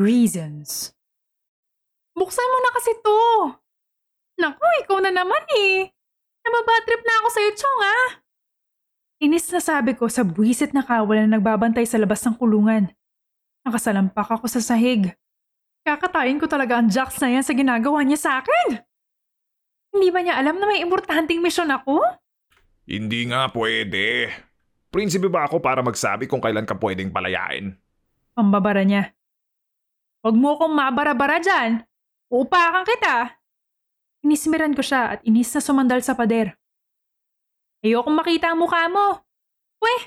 Reasons Buksan mo na kasi to. Naku, ikaw na naman eh. Nababatrip na ako sa'yo, Chong ah. Inis na sabi ko sa buwisit na kawal na nagbabantay sa labas ng kulungan. Nakasalampak ako sa sahig. Kakatayin ko talaga ang jacks na yan sa ginagawa niya sa akin. Hindi ba niya alam na may importanteng misyon ako? Hindi nga pwede. Prinsipe ba ako para magsabi kung kailan ka pwedeng palayain? Pambabara niya. Huwag mo akong mabara-bara dyan. Uupakan kita. Inismiran ko siya at inis na sumandal sa pader. Ayokong makita ang mukha mo. Weh,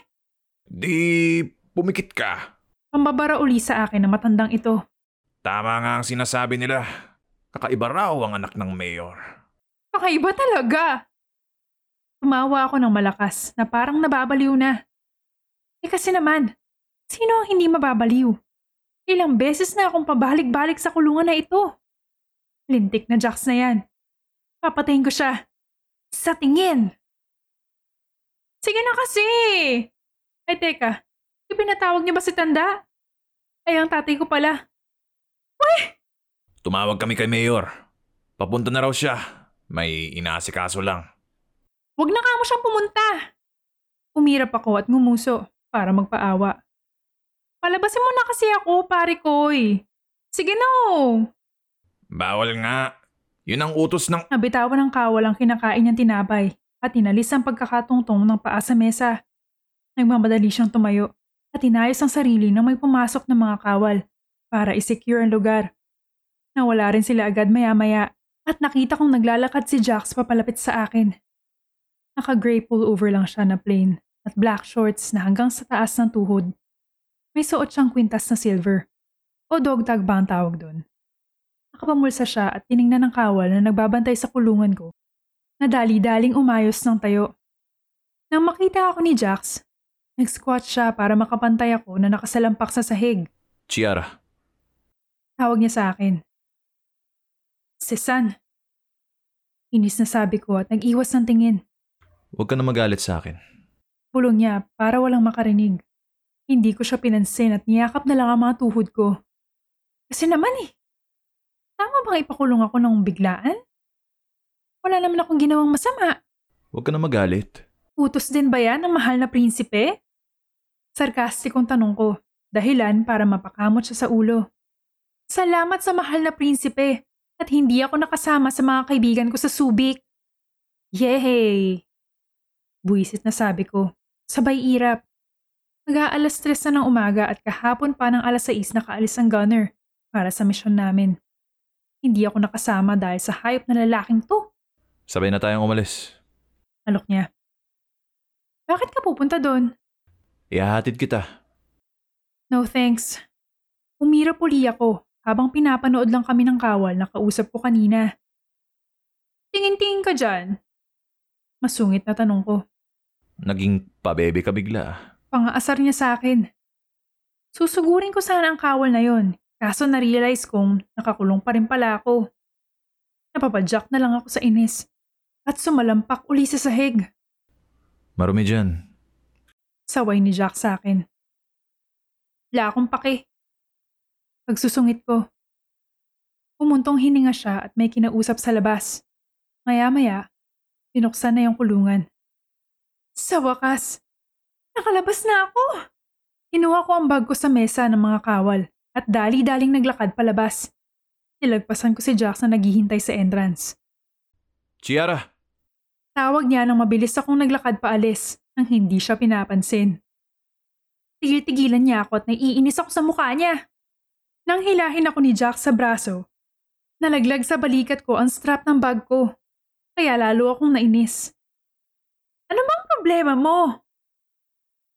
Di pumikit ka. pambabara uli sa akin na matandang ito. Tama nga ang sinasabi nila. Kakaiba raw ang anak ng mayor. Kakaiba talaga. Tumawa ako ng malakas na parang nababaliw na. Eh kasi naman, sino ang hindi mababaliw? Ilang beses na akong pabalik-balik sa kulungan na ito. Lintik na jacks na yan. Papatayin ko siya. Sa tingin. Sige na kasi. Ay teka, ipinatawag niyo ba si Tanda? Ay ang tatay ko pala. Tumawag kami kay mayor. Papunta na raw siya. May inaasikaso lang. Huwag na kamo siyang pumunta. Umirap ako at ngumuso para magpaawa. Palabasin mo na kasi ako, pare koy. Sige na oh. Bawal nga. Yun ang utos ng... Nabitawan ng kawal ang kinakain niyang tinapay at inalis ang pagkakatungtong ng paa sa mesa. Nagmamadali siyang tumayo at inayos ang sarili nang may pumasok ng mga kawal para isecure ang lugar. Nawala rin sila agad maya-maya at nakita kong naglalakad si Jax papalapit sa akin. Naka-gray pullover lang siya na plain at black shorts na hanggang sa taas ng tuhod. May suot siyang kwintas na silver o dog tag ba ang tawag doon. Nakapamulsa siya at tiningnan ng kawal na nagbabantay sa kulungan ko na dali-daling umayos ng tayo. Nang makita ako ni Jax, nag-squat siya para makapantay ako na nakasalampak sa sahig. Chiara, Tawag niya sa akin. Sesan. Inis na sabi ko at nag-iwas ng tingin. Huwag ka na magalit sa akin. Pulong niya para walang makarinig. Hindi ko siya pinansin at niyakap na lang ang mga tuhod ko. Kasi naman eh. Tama bang ipakulong ako ng biglaan? Wala naman akong ginawang masama. Huwag ka na magalit. Utos din ba yan ng mahal na prinsipe? Sarkastikong tanong ko, dahilan para mapakamot siya sa ulo. Salamat sa mahal na prinsipe at hindi ako nakasama sa mga kaibigan ko sa Subic. Yehey! Buisit na sabi ko, sabay irap. Mag-aalas tres na ng umaga at kahapon pa ng alas 6 nakaalis ang gunner para sa misyon namin. Hindi ako nakasama dahil sa hayop na lalaking to. Sabay na tayong umalis. Alok niya. Bakit ka pupunta doon? Ihahatid kita. No thanks. Umirap uli ako habang pinapanood lang kami ng kawal na kausap ko kanina. Tingin-tingin ka dyan. Masungit na tanong ko. Naging pabebe ka bigla. Pangaasar niya sa akin. Susugurin ko sana ang kawal na yon, kaso na-realize kong nakakulong pa rin pala ako. Napapadyak na lang ako sa inis at sumalampak uli sa sahig. Marumi dyan. Saway ni Jack sa akin. Wala akong pake. Pagsusungit ko. Pumuntong hininga siya at may kinausap sa labas. Maya-maya, pinuksan na yung kulungan. Sa wakas, nakalabas na ako. Kinuha ko ang bag ko sa mesa ng mga kawal at dali-daling naglakad palabas. Nilagpasan ko si Jax na naghihintay sa entrance. Chiara! Tawag niya nang mabilis akong naglakad paalis nang hindi siya pinapansin. Tigil-tigilan niya ako at naiinis ako sa mukha niya. Nang hilahin ako ni Jack sa braso, nalaglag sa balikat ko ang strap ng bag ko. Kaya lalo akong nainis. Ano bang problema mo?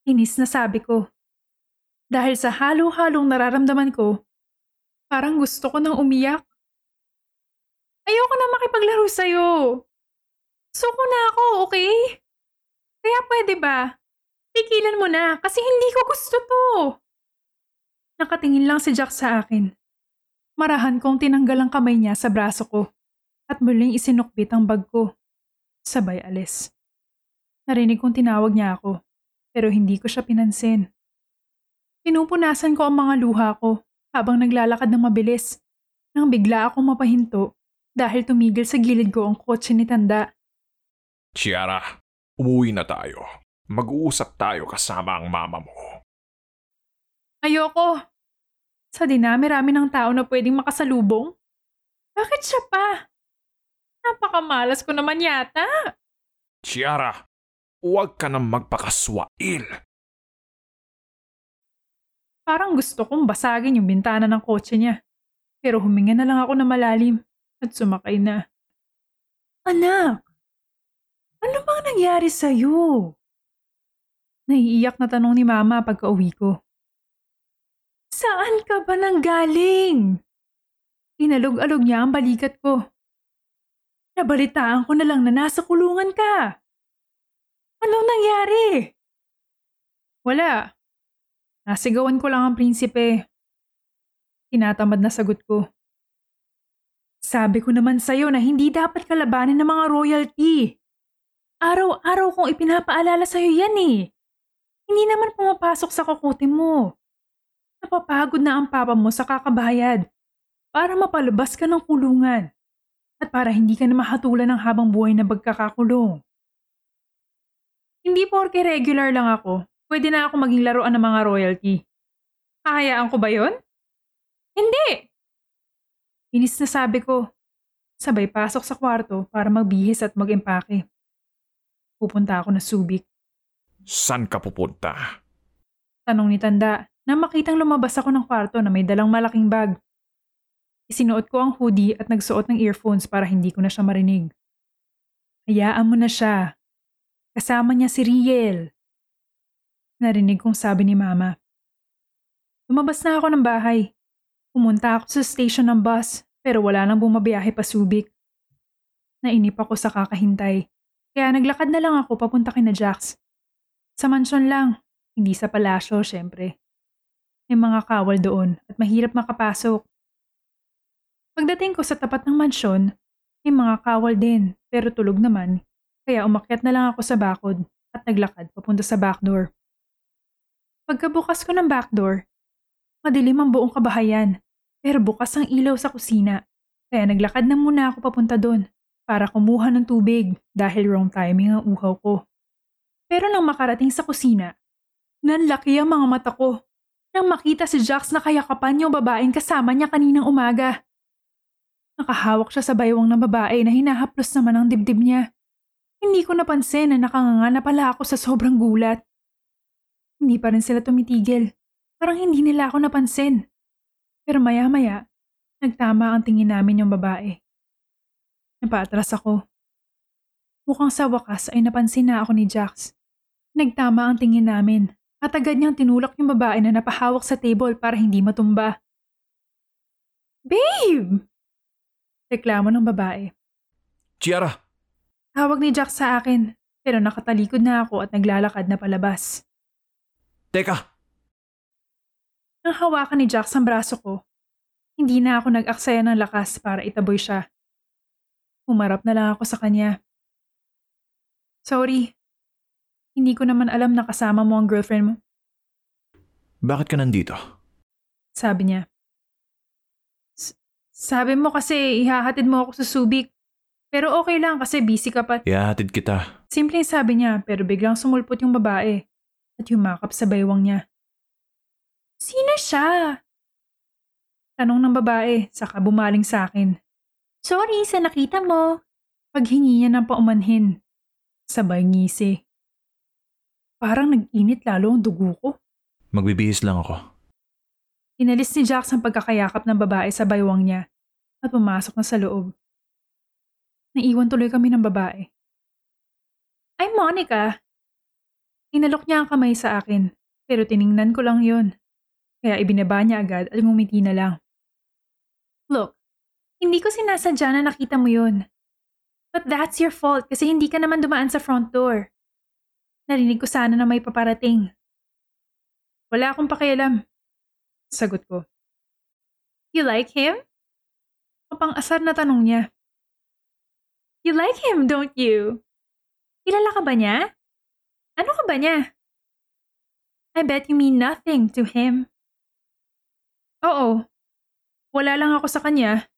Inis na sabi ko. Dahil sa halo-halong nararamdaman ko Parang gusto ko nang umiyak. Ayoko na makipaglaro sa'yo. Suko na ako, okay? Kaya pwede ba? Tigilan mo na kasi hindi ko gusto to. Nakatingin lang si Jack sa akin. Marahan kong tinanggal ang kamay niya sa braso ko at muling isinukbit ang bag ko. Sabay alis. Narinig kong tinawag niya ako pero hindi ko siya pinansin. Pinupunasan ko ang mga luha ko habang naglalakad ng mabilis nang bigla akong mapahinto dahil tumigil sa gilid ko ang kotse ni Tanda. Chiara, umuwi na tayo. Mag-uusap tayo kasama ang mama mo. Ayoko! Sa dinami-rami ng tao na pwedeng makasalubong? Bakit siya pa? Napakamalas ko naman yata. Chiara, huwag ka nang magpakaswail. Parang gusto kong basagin yung bintana ng kotse niya. Pero huminga na lang ako na malalim at sumakay na. Anak, ano bang nangyari sa'yo? Naiiyak na tanong ni mama pagka uwi ko. Saan ka ba nang galing? Inalog-alog niya ang balikat ko. Nabalitaan ko na lang na nasa kulungan ka. Anong nangyari? Wala. Nasigawan ko lang ang prinsipe. Tinatamad na sagot ko. Sabi ko naman sa'yo na hindi dapat kalabanin ng mga royalty. Araw-araw kong ipinapaalala sa'yo yan eh. Hindi naman pumapasok sa kukutin mo. Napapagod na ang papa mo sa kakabayad para mapalabas ka ng kulungan at para hindi ka na mahatulan ng habang buhay na pagkakakulong. Hindi porke regular lang ako, pwede na ako maging laruan ng mga royalty. Hahayaan ko ba yon? Hindi! Inis na sabi ko. Sabay pasok sa kwarto para magbihis at mag-empake. Pupunta ako na subik. San ka pupunta? Tanong ni Tanda na makitang lumabas ako ng kwarto na may dalang malaking bag. Isinuot ko ang hoodie at nagsuot ng earphones para hindi ko na siya marinig. Hayaan mo na siya. Kasama niya si Riel. Narinig kong sabi ni Mama. Lumabas na ako ng bahay. Pumunta ako sa station ng bus pero wala nang bumabiyahe pa Subic. Nainip ako sa kakahintay kaya naglakad na lang ako papunta kina Jax. Sa mansyon lang, hindi sa palasyo syempre. May mga kawal doon at mahirap makapasok. Pagdating ko sa tapat ng mansyon, may mga kawal din pero tulog naman kaya umakyat na lang ako sa bakod at naglakad papunta sa backdoor. Pagkabukas ko ng backdoor, madilim ang buong kabahayan pero bukas ang ilaw sa kusina kaya naglakad na muna ako papunta doon para kumuha ng tubig dahil wrong timing ang uhaw ko. Pero nang makarating sa kusina, nanlaki ang mga mata ko nang makita si Jax na kayakapan yung babaeng kasama niya kaninang umaga. Nakahawak siya sa baywang ng babae na hinahaplos naman ang dibdib niya. Hindi ko napansin na nakanganga na pala ako sa sobrang gulat. Hindi pa rin sila tumitigil. Parang hindi nila ako napansin. Pero maya-maya, nagtama ang tingin namin yung babae. Napaatras ako. Mukhang sa wakas ay napansin na ako ni Jax. Nagtama ang tingin namin at agad niyang tinulak yung babae na napahawak sa table para hindi matumba. Babe! Reklamo ng babae. Chiara! Tawag ni Jack sa akin pero nakatalikod na ako at naglalakad na palabas. Teka! Nang hawakan ni Jack ang braso ko, hindi na ako nag-aksaya ng lakas para itaboy siya. Umarap na lang ako sa kanya. Sorry, hindi ko naman alam na kasama mo ang girlfriend mo. Bakit ka nandito? Sabi niya. Sabi mo kasi ihahatid mo ako sa Subic. Pero okay lang kasi busy ka pa. Ihahatid kita. Simpleng sabi niya pero biglang sumulpot yung babae at yumakap sa baywang niya. Sino siya? Tanong ng babae saka bumaling sa akin. Sorry sa nakita mo. Paghingi niya ng paumanhin. Sabay ngisi. Parang nag-init lalo ang dugo ko. Magbibihis lang ako. Inalis ni Jax ang pagkakayakap ng babae sa baywang niya at pumasok na sa loob. Naiwan tuloy kami ng babae. Ay, Monica! Inalok niya ang kamay sa akin pero tiningnan ko lang yon. Kaya ibinaba niya agad at ngumiti na lang. Hindi ko sinasadya na nakita mo yun. But that's your fault kasi hindi ka naman dumaan sa front door. Narinig ko sana na may paparating. Wala akong pakialam. Sagot ko. You like him? Mapang-asar na tanong niya. You like him, don't you? Kilala ka ba niya? Ano ka ba niya? I bet you mean nothing to him. Oo. Wala lang ako sa kanya.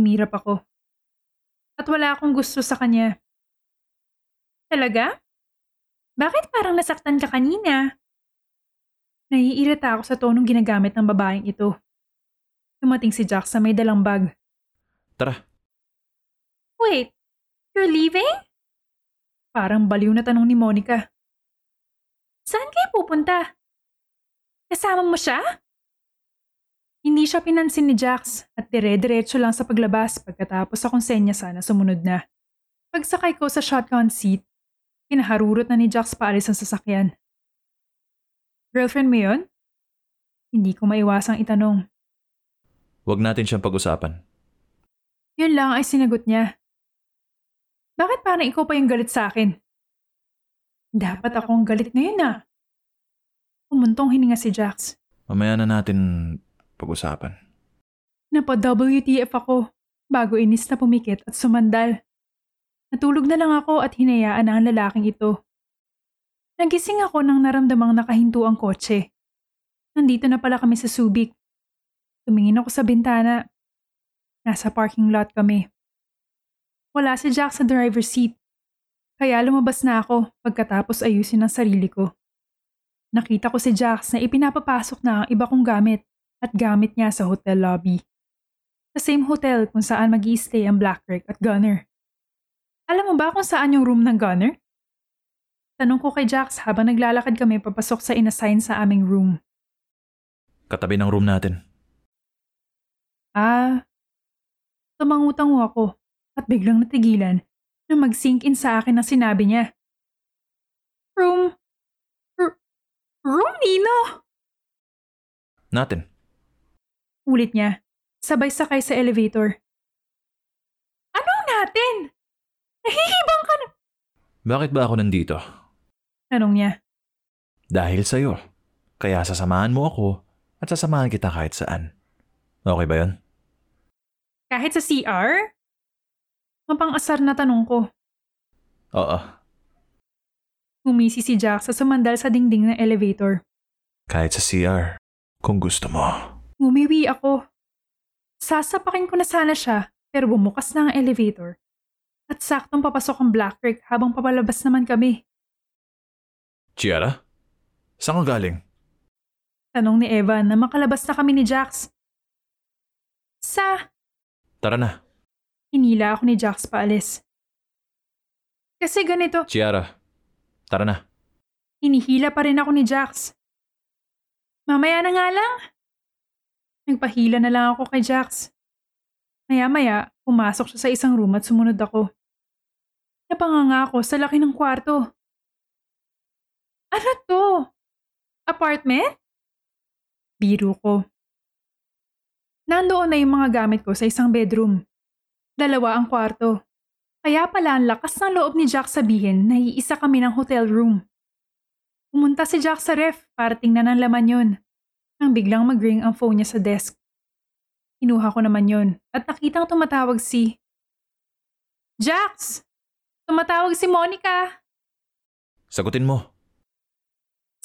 Umirap ako. At wala akong gusto sa kanya. Talaga? Bakit parang nasaktan ka kanina? Naiirita ako sa tonong ginagamit ng babaeng ito. Dumating si Jack sa may dalang bag. Tara, Wait, you're leaving? Parang baliw na tanong ni Monica. Saan kayo pupunta? Kasama mo siya? Hindi siya pinansin ni Jax at dire-diretso lang sa paglabas pagkatapos akong senya sana sumunod na. Pagsakay ko sa shotgun seat, pinaharurot na ni Jax paalis ang sasakyan. Girlfriend mo yun? Hindi ko maiwasang itanong. wag natin siyang pag-usapan. Yun lang ay sinagot niya. Bakit parang ikaw pa yung galit sa akin? Dapat akong galit ngayon na. Umuntong hininga si Jax. Mamaya na natin pag-usapan. Napa-WTF ako bago inis na pumikit at sumandal. Natulog na lang ako at hinayaan na ang lalaking ito. Nagising ako nang naramdamang nakahinto ang kotse. Nandito na pala kami sa Subic. Tumingin ako sa bintana. Nasa parking lot kami. Wala si Jack sa driver's seat. Kaya lumabas na ako pagkatapos ayusin ang sarili ko. Nakita ko si Jax na ipinapapasok na ang iba kong gamit at gamit niya sa hotel lobby. Sa same hotel kung saan mag stay ang Blackrick at Gunner. Alam mo ba kung saan yung room ng Gunner? Tanong ko kay Jax habang naglalakad kami papasok sa inassign sa aming room. Katabi ng room natin. Ah, tumangutang ako at biglang natigilan na mag-sink in sa akin ang sinabi niya. Room. R- room, Nino? Natin. Ulit niya, sabay sakay sa elevator. Anong natin? Nahihibang ka na. Bakit ba ako nandito? Tanong niya. Dahil sa'yo. Kaya sasamahan mo ako at sasamahan kita kahit saan. Okay ba yun? Kahit sa CR? Mapang-asar na tanong ko. Oo. Humisi si Jack sa sumandal sa dingding ng elevator. Kahit sa CR. Kung gusto mo. Ngumiwi ako. Sasapakin ko na sana siya pero bumukas na ang elevator. At saktong papasok ang Black Rick habang papalabas naman kami. Chiara? Saan ka galing? Tanong ni Evan na makalabas na kami ni Jax. Sa... Tara na. Hinila ako ni Jax paalis. Kasi ganito, Chiara. Tara na. hinihila pa rin ako ni Jax. Mamaya na nga lang. Nagpahila na lang ako kay Jax. Maya-maya, pumasok siya sa isang room at sumunod ako. Napanganga ako sa laki ng kwarto. Ano to? Apartment? Biro ko. Nandoon na yung mga gamit ko sa isang bedroom. Dalawa ang kwarto. Kaya pala ang lakas ng loob ni Jack sabihin na iisa kami ng hotel room. Pumunta si Jack sa ref para tingnan ang laman yon. Nang biglang mag-ring ang phone niya sa desk. Kinuha ko naman yon at nakitang tumatawag si... Jax! Tumatawag si Monica. Sagutin mo.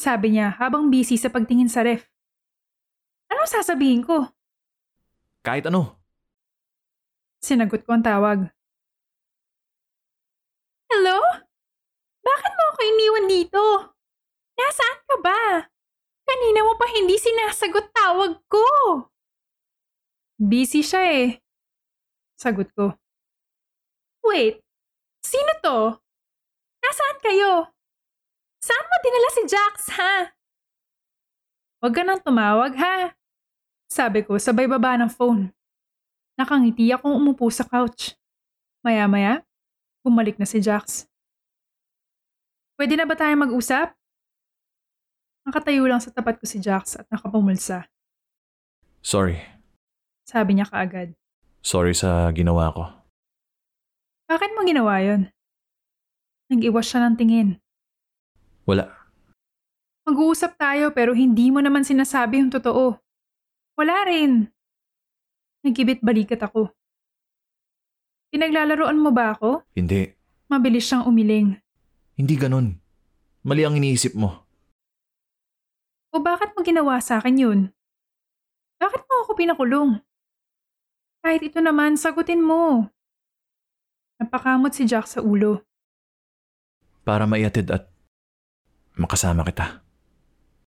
Sabi niya habang busy sa pagtingin sa ref. Anong sasabihin ko? Kahit ano. Sinagot ko ang tawag. Hello? Bakit mo ako iniwan dito? Nasaan ka ba? Kanina mo pa hindi sinasagot tawag ko. Busy siya eh. Sagot ko. Wait, sino to? Nasaan kayo? Saan mo dinala si Jax, ha? Huwag ka nang tumawag ha. Sabi ko sabay baba ng phone. Nakangiti akong umupo sa couch. Maya-maya, bumalik na si Jax. Pwede na ba tayo mag-usap? Nakatayo lang sa tapat ko si Jax at nakapumulsa. Sorry. Sabi niya kaagad. Sorry sa ginawa ko. Bakit mo ginawa yon? Nag-iwas siya ng tingin. Wala. Mag-uusap tayo pero hindi mo naman sinasabi yung totoo. Wala rin. Nagibit balikat ako. Pinaglalaroan mo ba ako? Hindi. Mabilis siyang umiling. Hindi ganun. Mali ang iniisip mo. O bakit mo ginawa sa akin yun? Bakit mo ako pinakulong? Kahit ito naman, sagutin mo. Napakamot si Jack sa ulo. Para maiatid at makasama kita.